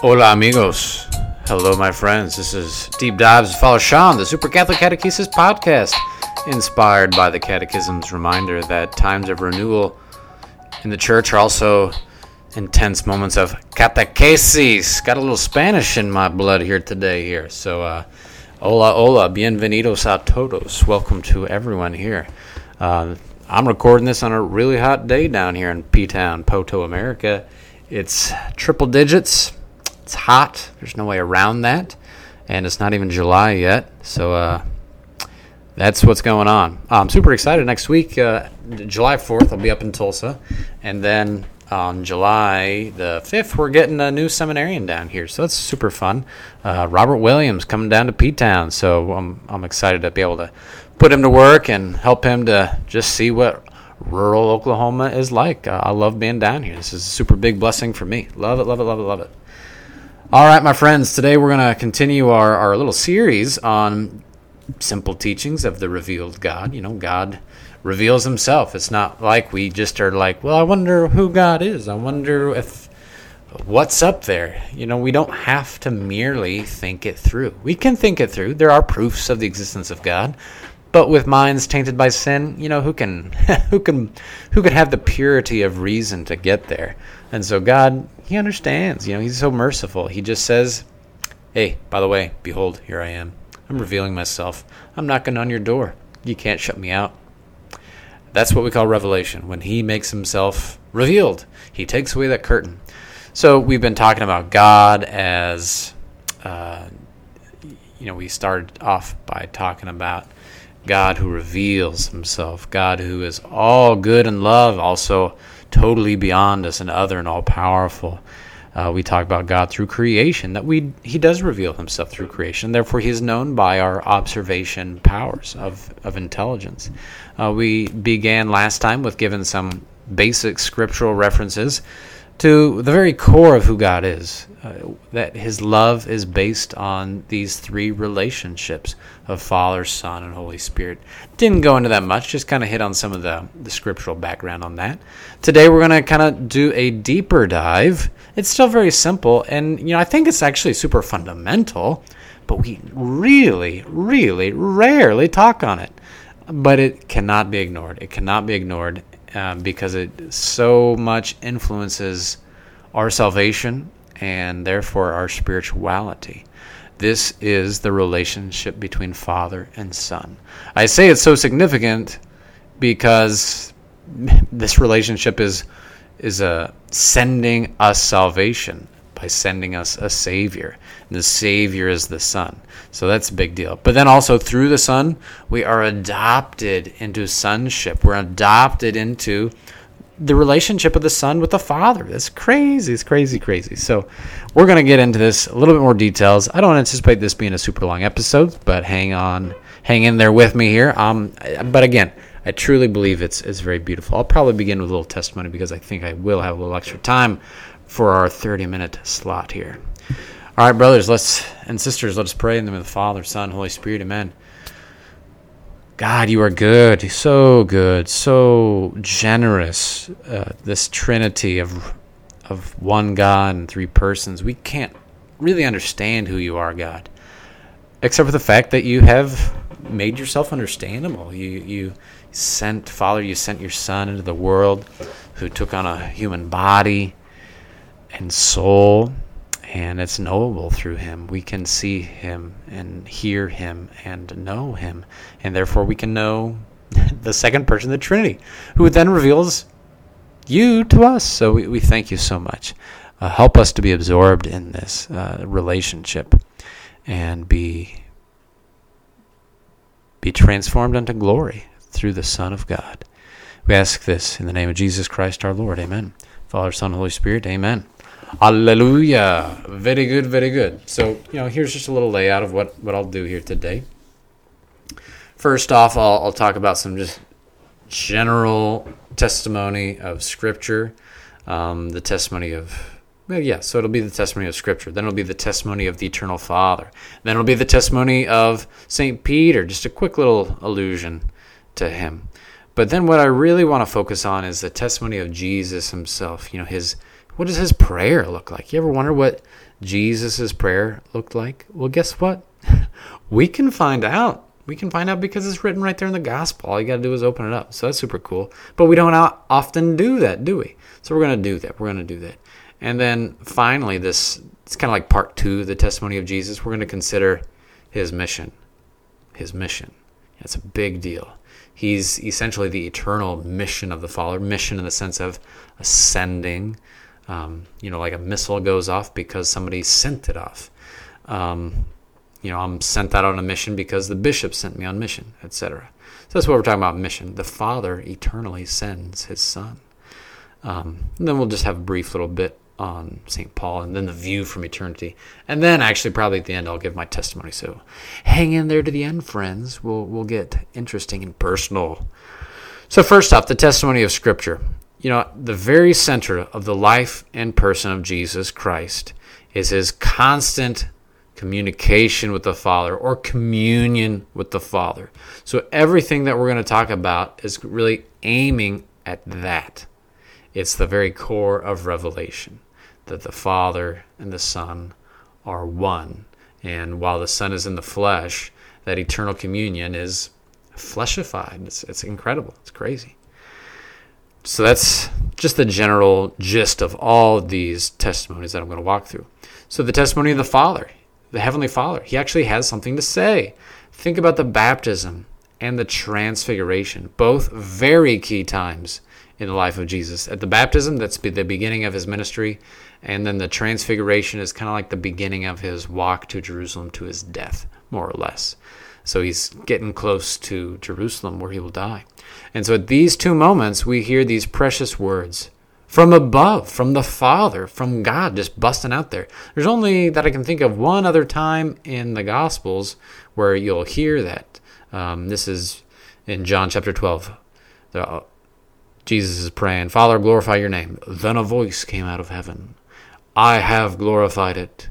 Hola, amigos. Hello, my friends. This is Deep Dives with Father Sean, the Super Catholic Catechesis podcast, inspired by the Catechism's reminder that times of renewal in the church are also intense moments of catechesis. Got a little Spanish in my blood here today. Here, so uh, hola, hola, bienvenidos a todos. Welcome to everyone here. Uh, I'm recording this on a really hot day down here in P Town, Poteau, America. It's triple digits. It's hot. There's no way around that, and it's not even July yet. So uh, that's what's going on. I'm super excited. Next week, uh, July 4th, I'll be up in Tulsa, and then on July the 5th, we're getting a new seminarian down here. So that's super fun. Uh, Robert Williams coming down to P Town. So I'm, I'm excited to be able to put him to work and help him to just see what rural Oklahoma is like. Uh, I love being down here. This is a super big blessing for me. Love it, love it, love it, love it. All right, my friends, today we're going to continue our, our little series on simple teachings of the revealed God. You know, God reveals himself. It's not like we just are like, well, I wonder who God is. I wonder if what's up there. You know, we don't have to merely think it through. We can think it through. There are proofs of the existence of God. But with minds tainted by sin, you know, who can who can who can have the purity of reason to get there? And so God, he understands, you know, he's so merciful. He just says, "Hey, by the way, behold, here I am. I'm revealing myself. I'm knocking on your door. You can't shut me out." That's what we call revelation. When he makes himself revealed, he takes away that curtain. So we've been talking about God as, uh, you know, we started off by talking about God who reveals himself, God who is all good and love, also totally beyond us and other and all powerful. Uh, we talk about God through creation, that we He does reveal Himself through creation. Therefore, He is known by our observation powers of, of intelligence. Uh, we began last time with giving some basic scriptural references to the very core of who God is. Uh, that His love is based on these three relationships of Father, Son, and Holy Spirit. Didn't go into that much, just kind of hit on some of the, the scriptural background on that. Today we're going to kind of do a deeper dive. It's still very simple, and you know I think it's actually super fundamental, but we really, really rarely talk on it. But it cannot be ignored. It cannot be ignored um, because it so much influences our salvation and therefore our spirituality. This is the relationship between Father and Son. I say it's so significant because this relationship is is a sending us salvation by sending us a savior. And the savior is the son. So that's a big deal. But then also through the son, we are adopted into sonship. We're adopted into the relationship of the son with the father. That's crazy. It's crazy, crazy. So we're going to get into this a little bit more details. I don't anticipate this being a super long episode, but hang on, hang in there with me here. Um, but again, I truly believe it's it's very beautiful. I'll probably begin with a little testimony because I think I will have a little extra time for our 30 minute slot here. All right, brothers, let's and sisters, let us pray in the name of the Father, Son, Holy Spirit. Amen. God, you are good, so good, so generous. Uh, this Trinity of of one God and three persons, we can't really understand who you are, God, except for the fact that you have made yourself understandable. You you sent Father, you sent your Son into the world, who took on a human body and soul and it's knowable through him. We can see him and hear him and know him, and therefore we can know the second person of the Trinity, who then reveals you to us. So we, we thank you so much. Uh, help us to be absorbed in this uh, relationship and be be transformed unto glory through the Son of God. We ask this in the name of Jesus Christ our Lord. Amen. Father, Son, Holy Spirit. Amen. Hallelujah. Very good, very good. So, you know, here's just a little layout of what, what I'll do here today. First off, I'll, I'll talk about some just general testimony of Scripture, um, the testimony of well, yeah, so it'll be the testimony of Scripture. Then it'll be the testimony of the Eternal Father. Then it'll be the testimony of St. Peter, just a quick little allusion to him. But then what I really want to focus on is the testimony of Jesus himself. You know, his what does his prayer look like? You ever wonder what Jesus' prayer looked like? Well, guess what? we can find out. We can find out because it's written right there in the gospel. All you got to do is open it up. So that's super cool. But we don't often do that, do we? So we're going to do that. We're going to do that. And then finally, this it's kind of like part two, the testimony of Jesus. We're going to consider his mission. His mission. It's a big deal. He's essentially the eternal mission of the Father, mission in the sense of ascending. Um, you know, like a missile goes off because somebody sent it off. Um, you know, I'm sent out on a mission because the bishop sent me on mission, etc. So that's what we're talking about mission. The Father eternally sends his Son. Um, and then we'll just have a brief little bit on St. Paul and then the view from eternity. And then actually probably at the end I'll give my testimony. So hang in there to the end, friends. We'll we'll get interesting and personal. So first off, the testimony of scripture. You know, the very center of the life and person of Jesus Christ is his constant communication with the Father or communion with the Father. So everything that we're going to talk about is really aiming at that. It's the very core of revelation that the Father and the Son are one. And while the Son is in the flesh, that eternal communion is fleshified. It's, it's incredible. It's crazy. So that's just the general gist of all these testimonies that I'm going to walk through. So, the testimony of the Father, the Heavenly Father, he actually has something to say. Think about the baptism and the transfiguration, both very key times in the life of Jesus. At the baptism, that's the beginning of his ministry, and then the transfiguration is kind of like the beginning of his walk to Jerusalem to his death, more or less. So he's getting close to Jerusalem where he will die. And so at these two moments, we hear these precious words from above, from the Father, from God, just busting out there. There's only that I can think of one other time in the Gospels where you'll hear that. Um, this is in John chapter 12. The, Jesus is praying, Father, glorify your name. Then a voice came out of heaven I have glorified it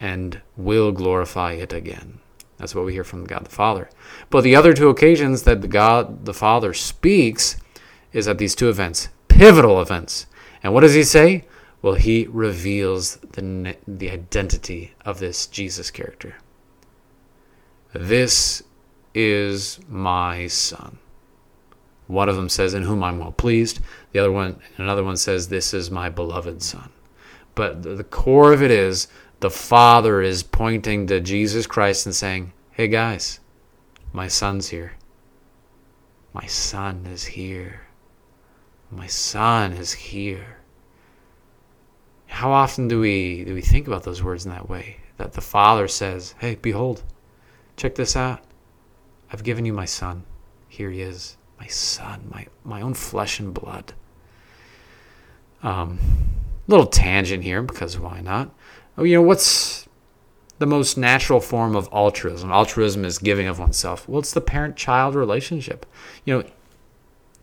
and will glorify it again. That's what we hear from God the Father. But the other two occasions that the God the Father speaks is at these two events, pivotal events. And what does he say? Well, he reveals the, the identity of this Jesus character. This is my son. One of them says, In whom I'm well pleased. The other one, another one says, This is my beloved son. But the core of it is the Father is pointing to Jesus Christ and saying, Hey guys, my son's here. My son is here. My son is here. How often do we do we think about those words in that way? That the Father says, Hey, behold, check this out. I've given you my son. Here he is. My son, my my own flesh and blood. Um little tangent here because why not? Oh, you know, what's the most natural form of altruism? Altruism is giving of oneself. Well, it's the parent child relationship. You know,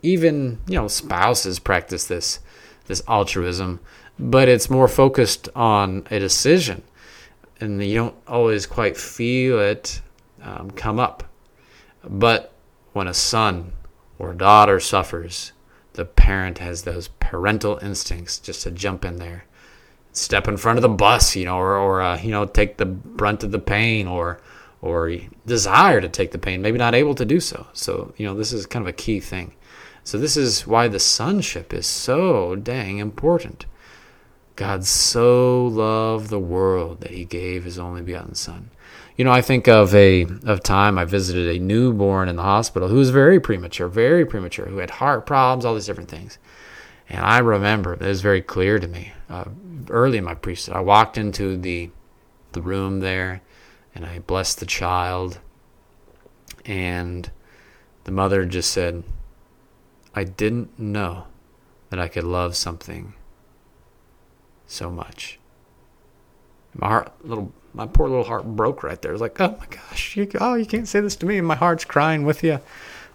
even, you know, spouses practice this this altruism, but it's more focused on a decision. And you don't always quite feel it um, come up. But when a son or daughter suffers, the parent has those parental instincts just to jump in there, step in front of the bus, you know, or, or uh, you know, take the brunt of the pain, or or desire to take the pain, maybe not able to do so. So you know, this is kind of a key thing. So this is why the sonship is so dang important. God so loved the world that he gave his only begotten son. You know, I think of a of time I visited a newborn in the hospital who was very premature, very premature, who had heart problems, all these different things. And I remember it was very clear to me uh, early in my priesthood. I walked into the the room there, and I blessed the child, and the mother just said, "I didn't know that I could love something so much." My heart, little my poor little heart broke right there. It was like, oh my gosh, you, oh, you can't say this to me. And my heart's crying with you.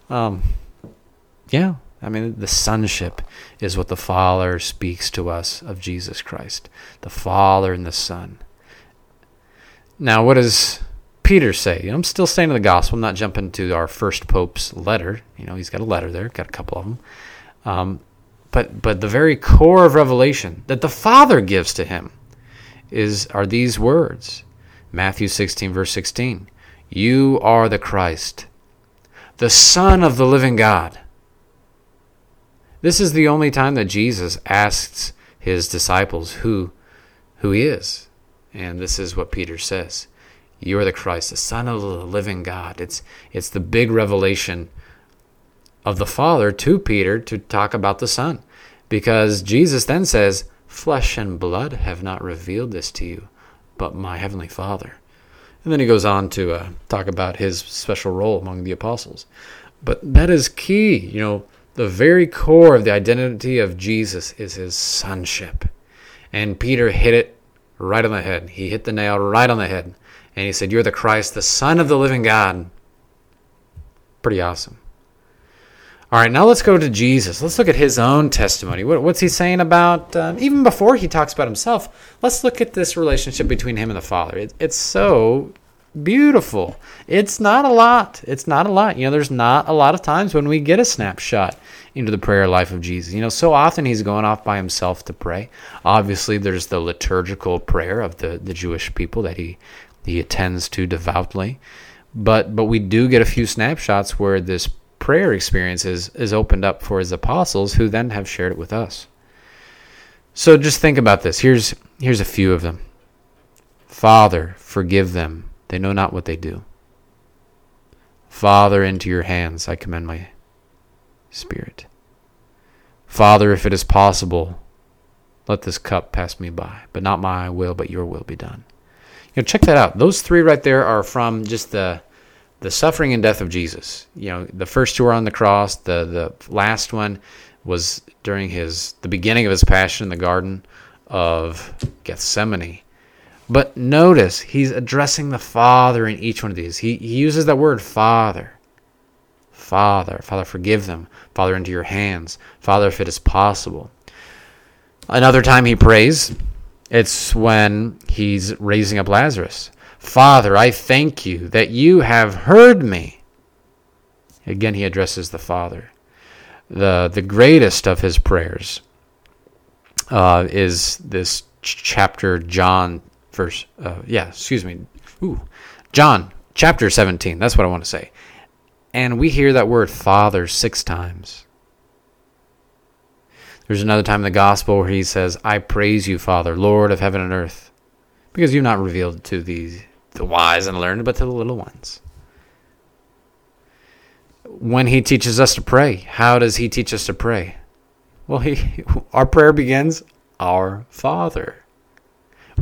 Um, yeah, I mean, the sonship is what the Father speaks to us of Jesus Christ, the Father and the Son. Now, what does Peter say? I'm still staying in the gospel. I'm not jumping to our first Pope's letter. You know, he's got a letter there, got a couple of them. Um, but but the very core of revelation that the Father gives to him is are these words. Matthew 16 verse 16. You are the Christ, the Son of the living God. This is the only time that Jesus asks his disciples who who he is. And this is what Peter says. You are the Christ, the Son of the living God. It's it's the big revelation of the Father to Peter to talk about the Son. Because Jesus then says, Flesh and blood have not revealed this to you, but my heavenly Father. And then he goes on to uh, talk about his special role among the apostles. But that is key. You know, the very core of the identity of Jesus is his sonship. And Peter hit it right on the head. He hit the nail right on the head. And he said, You're the Christ, the Son of the living God. Pretty awesome. All right, now let's go to Jesus. Let's look at his own testimony. What, what's he saying about, uh, even before he talks about himself, let's look at this relationship between him and the Father. It, it's so beautiful. It's not a lot. It's not a lot. You know, there's not a lot of times when we get a snapshot into the prayer life of Jesus. You know, so often he's going off by himself to pray. Obviously, there's the liturgical prayer of the, the Jewish people that he, he attends to devoutly. But, but we do get a few snapshots where this prayer experience is, is opened up for his apostles who then have shared it with us. So just think about this. Here's here's a few of them. Father, forgive them. They know not what they do. Father, into your hands I commend my spirit. Father, if it is possible, let this cup pass me by, but not my will, but your will be done. You know, check that out. Those three right there are from just the the suffering and death of Jesus. You know, the first two are on the cross. The the last one was during his the beginning of his passion in the Garden of Gethsemane. But notice he's addressing the Father in each one of these. He, he uses that word Father. Father, Father, forgive them. Father, into your hands. Father, if it is possible. Another time he prays, it's when he's raising up Lazarus. Father, I thank you that you have heard me. Again, he addresses the Father. The, the greatest of his prayers uh, is this chapter, John, verse, uh, yeah, excuse me, ooh, John, chapter 17. That's what I want to say. And we hear that word Father six times. There's another time in the gospel where he says, I praise you, Father, Lord of heaven and earth, because you've not revealed to these the wise and learned, but to the little ones. When he teaches us to pray, how does he teach us to pray? Well, he our prayer begins, Our Father,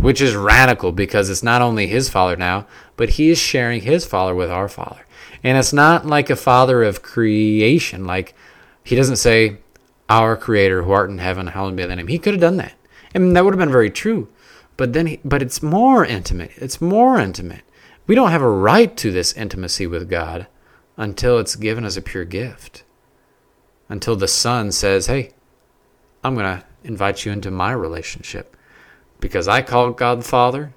which is radical because it's not only his Father now, but he is sharing his Father with our Father. And it's not like a Father of creation, like he doesn't say, Our Creator who art in heaven, hallowed be thy name. He could have done that. And that would have been very true. But then, he, but it's more intimate. It's more intimate. We don't have a right to this intimacy with God until it's given as a pure gift. Until the Son says, "Hey, I'm going to invite you into my relationship because I called God Father,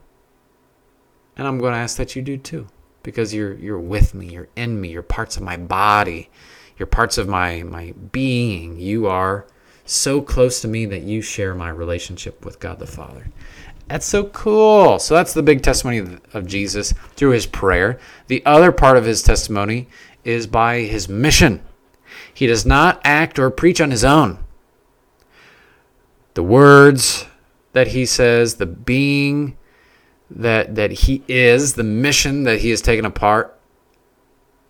and I'm going to ask that you do too because you're you're with me, you're in me, you're parts of my body, you're parts of my my being. You are so close to me that you share my relationship with God the Father. That's so cool. So that's the big testimony of Jesus through his prayer. The other part of his testimony is by his mission. He does not act or preach on his own. The words that he says, the being that that he is, the mission that he has taken apart,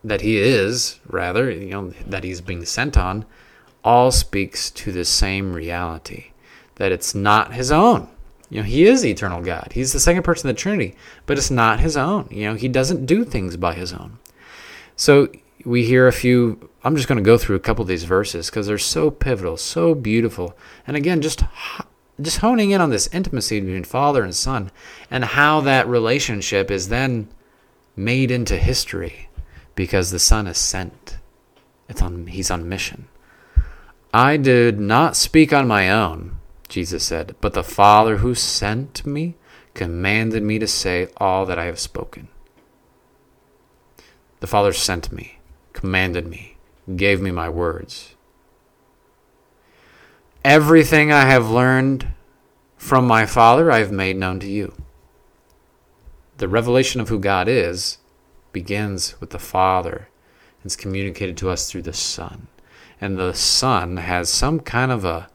that he is rather, you know, that he's being sent on, all speaks to the same reality that it's not his own. You know, he is eternal God. He's the second person of the Trinity, but it's not his own. You know, he doesn't do things by his own. So we hear a few. I'm just going to go through a couple of these verses because they're so pivotal, so beautiful, and again, just just honing in on this intimacy between Father and Son, and how that relationship is then made into history because the Son is sent. It's on. He's on mission. I did not speak on my own Jesus said, But the Father who sent me commanded me to say all that I have spoken. The Father sent me, commanded me, gave me my words. Everything I have learned from my Father I have made known to you. The revelation of who God is begins with the Father and is communicated to us through the Son. And the Son has some kind of a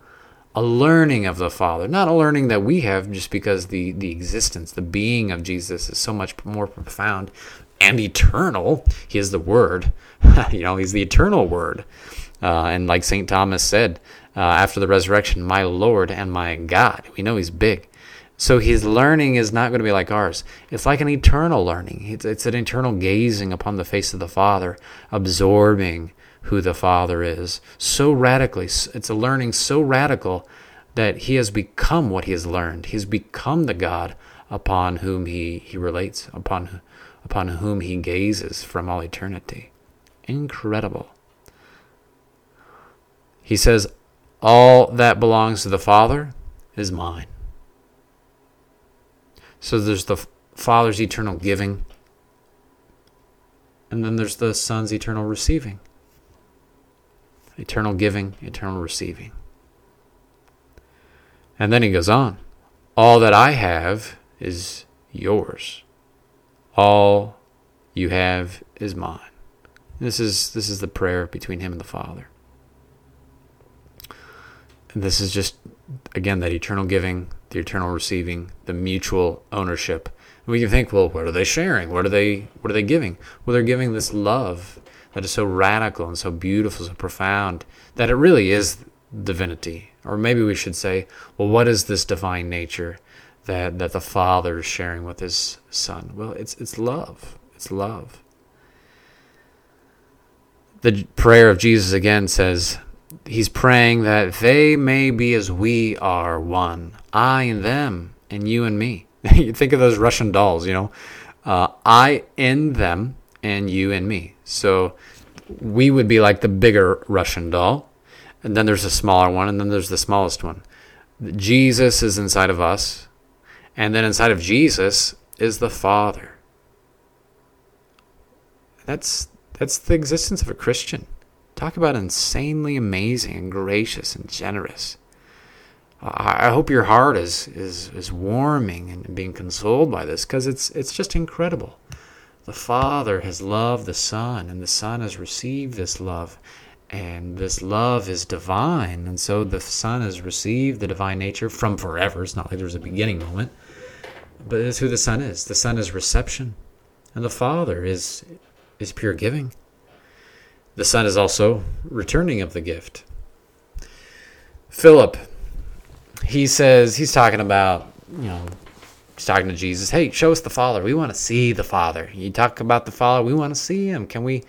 a learning of the Father, not a learning that we have just because the, the existence, the being of Jesus is so much more profound and eternal. He is the Word. you know, He's the eternal Word. Uh, and like St. Thomas said uh, after the resurrection, my Lord and my God. We know He's big. So his learning is not going to be like ours. It's like an eternal learning. It's, it's an eternal gazing upon the face of the Father, absorbing who the Father is so radically. It's a learning so radical that he has become what he has learned. He has become the God upon whom he, he relates, upon, upon whom he gazes from all eternity. Incredible. He says, All that belongs to the Father is mine. So there's the Father's eternal giving, and then there's the Son's eternal receiving. Eternal giving, eternal receiving. And then he goes on All that I have is yours. All you have is mine. This is this is the prayer between him and the Father. This is just again that eternal giving, the eternal receiving, the mutual ownership. And we can think, well, what are they sharing? What are they what are they giving? Well, they're giving this love that is so radical and so beautiful, so profound, that it really is divinity. Or maybe we should say, well, what is this divine nature that, that the Father is sharing with his Son? Well, it's, it's love. It's love. The prayer of Jesus again says, He's praying that they may be as we are one, I and them, and you and me. you think of those Russian dolls, you know, uh, I in them, and you and me. So we would be like the bigger Russian doll, and then there's a smaller one, and then there's the smallest one. Jesus is inside of us, and then inside of Jesus is the Father. That's that's the existence of a Christian. Talk about insanely amazing and gracious and generous. I hope your heart is, is, is warming and being consoled by this because it's, it's just incredible. The Father has loved the Son, and the Son has received this love. And this love is divine. And so the Son has received the divine nature from forever. It's not like there's a beginning moment, but it's who the Son is. The Son is reception, and the Father is, is pure giving. The Son is also returning of the gift. Philip, he says, he's talking about, you know, He's talking to Jesus. Hey, show us the Father. We want to see the Father. You talk about the Father. We want to see him. Can we?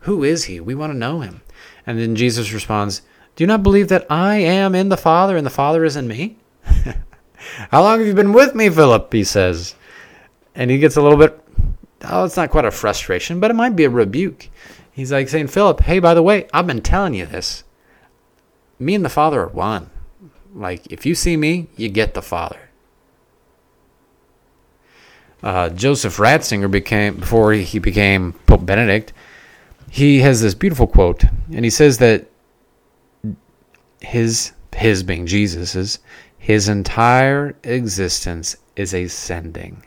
Who is he? We want to know him. And then Jesus responds, Do you not believe that I am in the Father and the Father is in me? How long have you been with me, Philip? He says. And he gets a little bit, oh, it's not quite a frustration, but it might be a rebuke. He's like saying, Philip, hey, by the way, I've been telling you this. Me and the Father are one. Like, if you see me, you get the Father uh, Joseph Ratzinger became before he became Pope Benedict. He has this beautiful quote, and he says that his his being Jesus's his entire existence is a sending,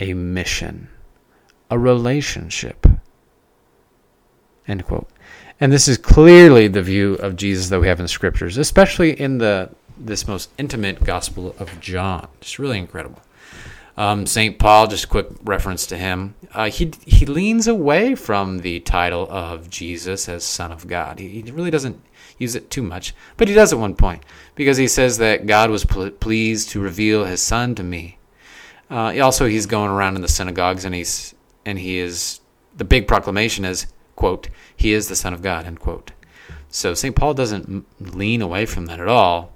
a mission, a relationship. End quote. And this is clearly the view of Jesus that we have in the scriptures, especially in the this most intimate gospel of John. It's really incredible. Um, St. Paul, just a quick reference to him, uh, he, he leans away from the title of Jesus as Son of God. He, he, really doesn't use it too much, but he does at one point because he says that God was pl- pleased to reveal his Son to me. Uh, also, he's going around in the synagogues and he's and he is the big proclamation is quote He is the Son of God end quote. So St. Paul doesn't lean away from that at all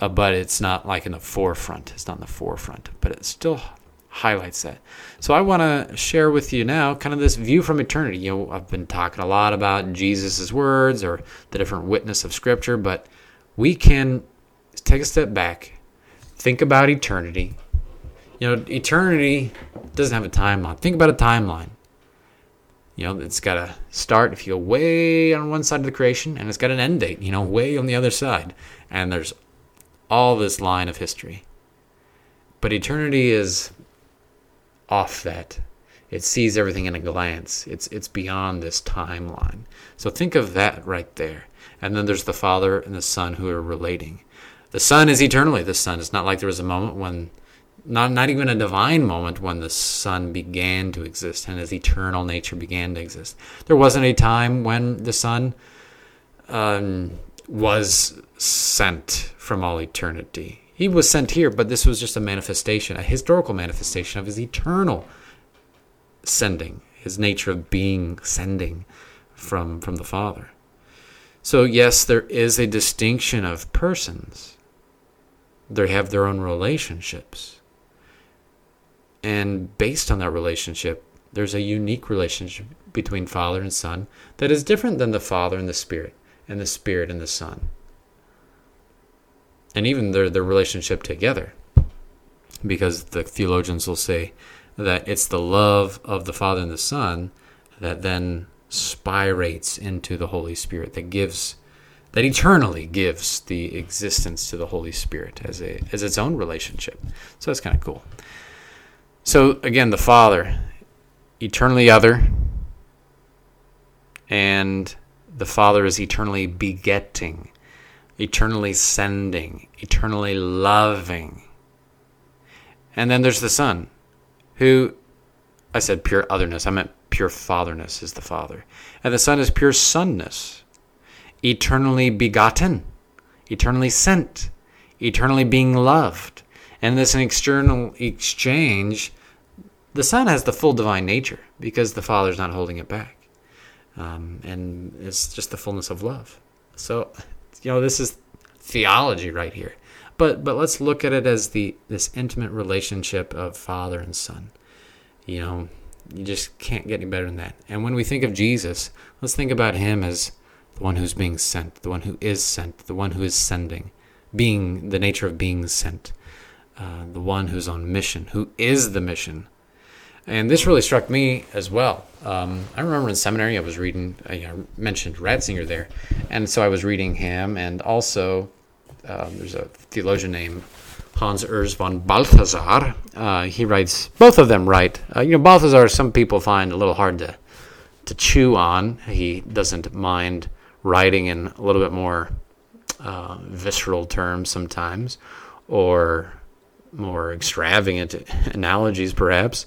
uh, but it's not like in the forefront. It's not in the forefront, but it still highlights that. So I want to share with you now kind of this view from eternity. You know, I've been talking a lot about Jesus' words or the different witness of Scripture, but we can take a step back, think about eternity. You know, eternity doesn't have a timeline. Think about a timeline. You know, it's got a start if you go way on one side of the creation, and it's got an end date, you know, way on the other side. And there's all this line of history. But eternity is off that. It sees everything in a glance. It's it's beyond this timeline. So think of that right there. And then there's the Father and the Son who are relating. The Son is eternally the Son. It's not like there was a moment when not not even a divine moment when the son began to exist and his eternal nature began to exist. There wasn't a time when the son um, was sent from all eternity. He was sent here, but this was just a manifestation, a historical manifestation of his eternal sending, his nature of being sending from from the Father. So yes, there is a distinction of persons. They have their own relationships. And based on that relationship, there's a unique relationship between Father and Son that is different than the Father and the Spirit, and the Spirit and the Son. And even their, their relationship together. Because the theologians will say that it's the love of the Father and the Son that then spirates into the Holy Spirit, that gives that eternally gives the existence to the Holy Spirit as a as its own relationship. So that's kind of cool. So again, the Father, eternally other, and the Father is eternally begetting, eternally sending, eternally loving. And then there's the Son, who I said pure otherness. I meant pure fatherness is the Father. And the Son is pure sonness, eternally begotten, eternally sent, eternally being loved. And this external exchange, the Son has the full divine nature because the Father's not holding it back. Um, and it's just the fullness of love. So, you know, this is theology right here. But but let's look at it as the this intimate relationship of father and son. You know, you just can't get any better than that. And when we think of Jesus, let's think about him as the one who's being sent, the one who is sent, the one who is sending, being the nature of being sent, uh, the one who's on mission, who is the mission. And this really struck me as well. Um, I remember in seminary I was reading, I mentioned Ratzinger there, and so I was reading him, and also um, there's a theologian named Hans Urs von Balthasar. Uh, he writes, both of them write. Uh, you know, Balthasar, some people find a little hard to, to chew on. He doesn't mind writing in a little bit more uh, visceral terms sometimes, or more extravagant analogies, perhaps.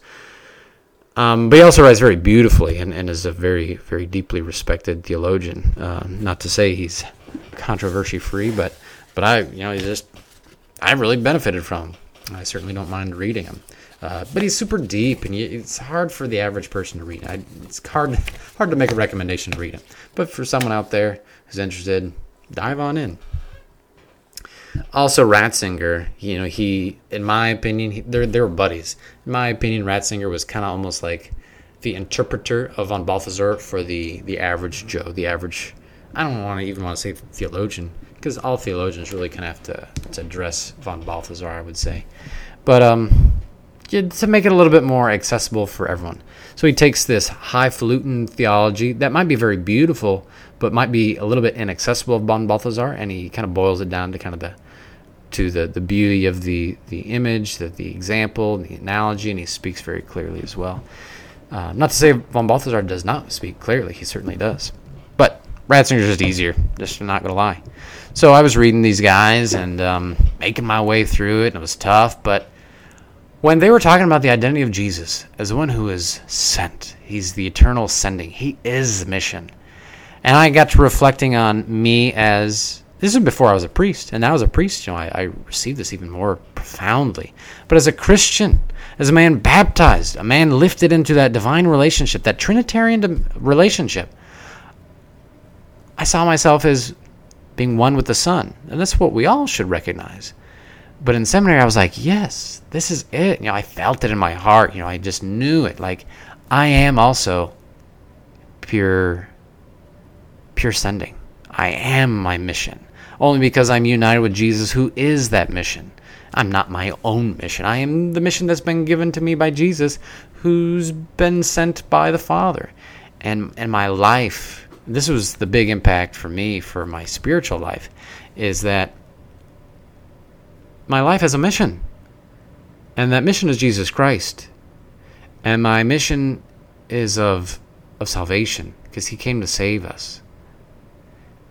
Um, but he also writes very beautifully and, and is a very, very deeply respected theologian. Uh, not to say he's controversy free, but but I, you know, he just I really benefited from. Him. I certainly don't mind reading him. Uh, but he's super deep, and it's hard for the average person to read. I, it's hard hard to make a recommendation to read him. But for someone out there who's interested, dive on in. Also, Ratzinger, you know, he, in my opinion, he, they're they were buddies. In my opinion, Ratzinger was kind of almost like the interpreter of von Balthasar for the the average Joe, the average. I don't want to even want to say theologian because all theologians really kind of have to, to address von Balthasar, I would say. But um, to make it a little bit more accessible for everyone. So he takes this highfalutin theology that might be very beautiful, but might be a little bit inaccessible of von Balthasar, and he kind of boils it down to kind of the to the, the beauty of the, the image, the, the example, the analogy, and he speaks very clearly as well. Uh, not to say von Balthasar does not speak clearly, he certainly does. But Ratzinger's just easier, just not going to lie. So I was reading these guys and um, making my way through it, and it was tough. But when they were talking about the identity of Jesus as the one who is sent, he's the eternal sending, he is the mission. And I got to reflecting on me as this is before I was a priest, and now as a priest, you know, I, I received this even more profoundly. But as a Christian, as a man baptized, a man lifted into that divine relationship, that Trinitarian relationship, I saw myself as being one with the Son. And that's what we all should recognize. But in seminary, I was like, yes, this is it. You know, I felt it in my heart. You know, I just knew it. Like, I am also pure, pure sending. I am my mission. Only because I'm united with Jesus, who is that mission. I'm not my own mission. I am the mission that's been given to me by Jesus, who's been sent by the Father. And, and my life this was the big impact for me for my spiritual life is that my life has a mission. And that mission is Jesus Christ. And my mission is of of salvation because he came to save us.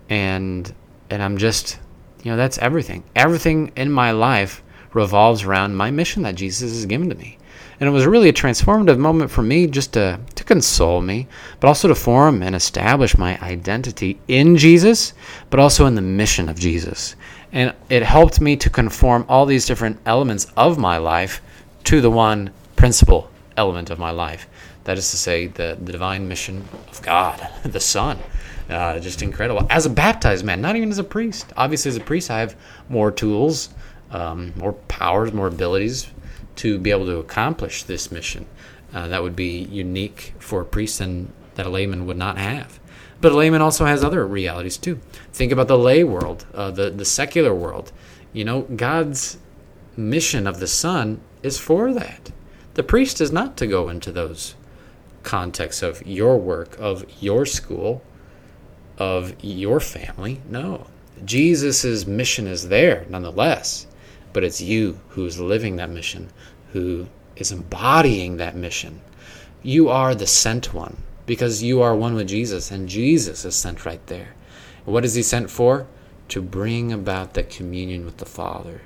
And and I'm just you know, that's everything. Everything in my life revolves around my mission that Jesus has given to me. And it was really a transformative moment for me just to, to console me, but also to form and establish my identity in Jesus, but also in the mission of Jesus. And it helped me to conform all these different elements of my life to the one principal element of my life. That is to say, the, the divine mission of God, the Son. Uh, just incredible. As a baptized man, not even as a priest. Obviously, as a priest, I have more tools, um, more powers, more abilities to be able to accomplish this mission. Uh, that would be unique for a priest and that a layman would not have. But a layman also has other realities too. Think about the lay world, uh, the the secular world. You know, God's mission of the Son is for that. The priest is not to go into those contexts of your work, of your school, of your family. No. Jesus' mission is there nonetheless, but it's you who's living that mission, who is embodying that mission. You are the sent one because you are one with Jesus, and Jesus is sent right there. What is he sent for? To bring about that communion with the Father.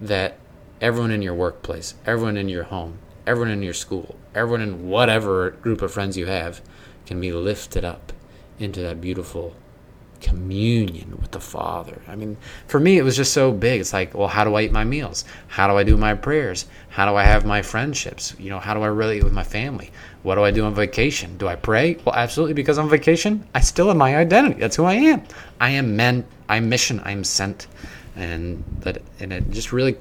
That everyone in your workplace, everyone in your home, everyone in your school, everyone in whatever group of friends you have can be lifted up into that beautiful communion with the Father. I mean, for me, it was just so big. It's like, well, how do I eat my meals? How do I do my prayers? How do I have my friendships? You know, how do I relate with my family? What do I do on vacation? Do I pray? Well, absolutely, because on vacation, I still have my identity. That's who I am. I am meant. I'm mission. I'm sent, and that, and it just really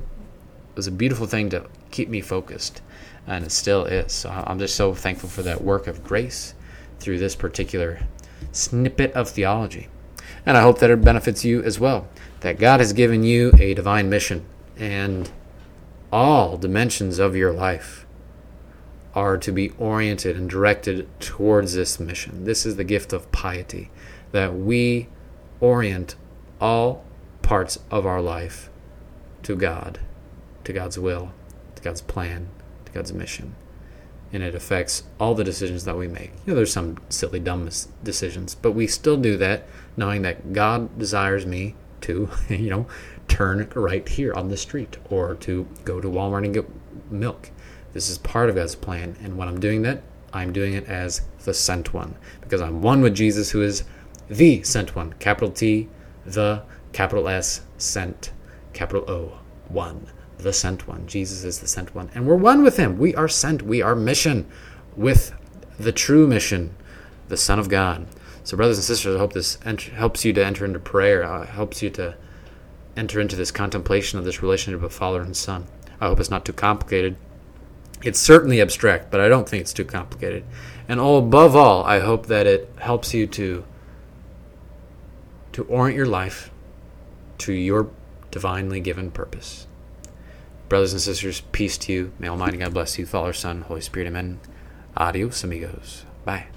was a beautiful thing to keep me focused, and it still is. So I'm just so thankful for that work of grace through this particular snippet of theology. And I hope that it benefits you as well. That God has given you a divine mission, and all dimensions of your life are to be oriented and directed towards this mission. This is the gift of piety, that we orient all parts of our life to God, to God's will, to God's plan, to God's mission and it affects all the decisions that we make. You know, there's some silly, dumb decisions, but we still do that knowing that God desires me to, you know, turn right here on the street or to go to Walmart and get milk. This is part of God's plan, and when I'm doing that, I'm doing it as the sent one because I'm one with Jesus, who is the sent one. Capital T, the capital S, sent, capital O, one the sent one. Jesus is the sent one. And we're one with him. We are sent. We are mission with the true mission, the Son of God. So, brothers and sisters, I hope this ent- helps you to enter into prayer, uh, helps you to enter into this contemplation of this relationship of Father and Son. I hope it's not too complicated. It's certainly abstract, but I don't think it's too complicated. And all above all, I hope that it helps you to to orient your life to your divinely given purpose. Brothers and sisters, peace to you. May Almighty God bless you, Father, Son, Holy Spirit. Amen. Adios, amigos. Bye.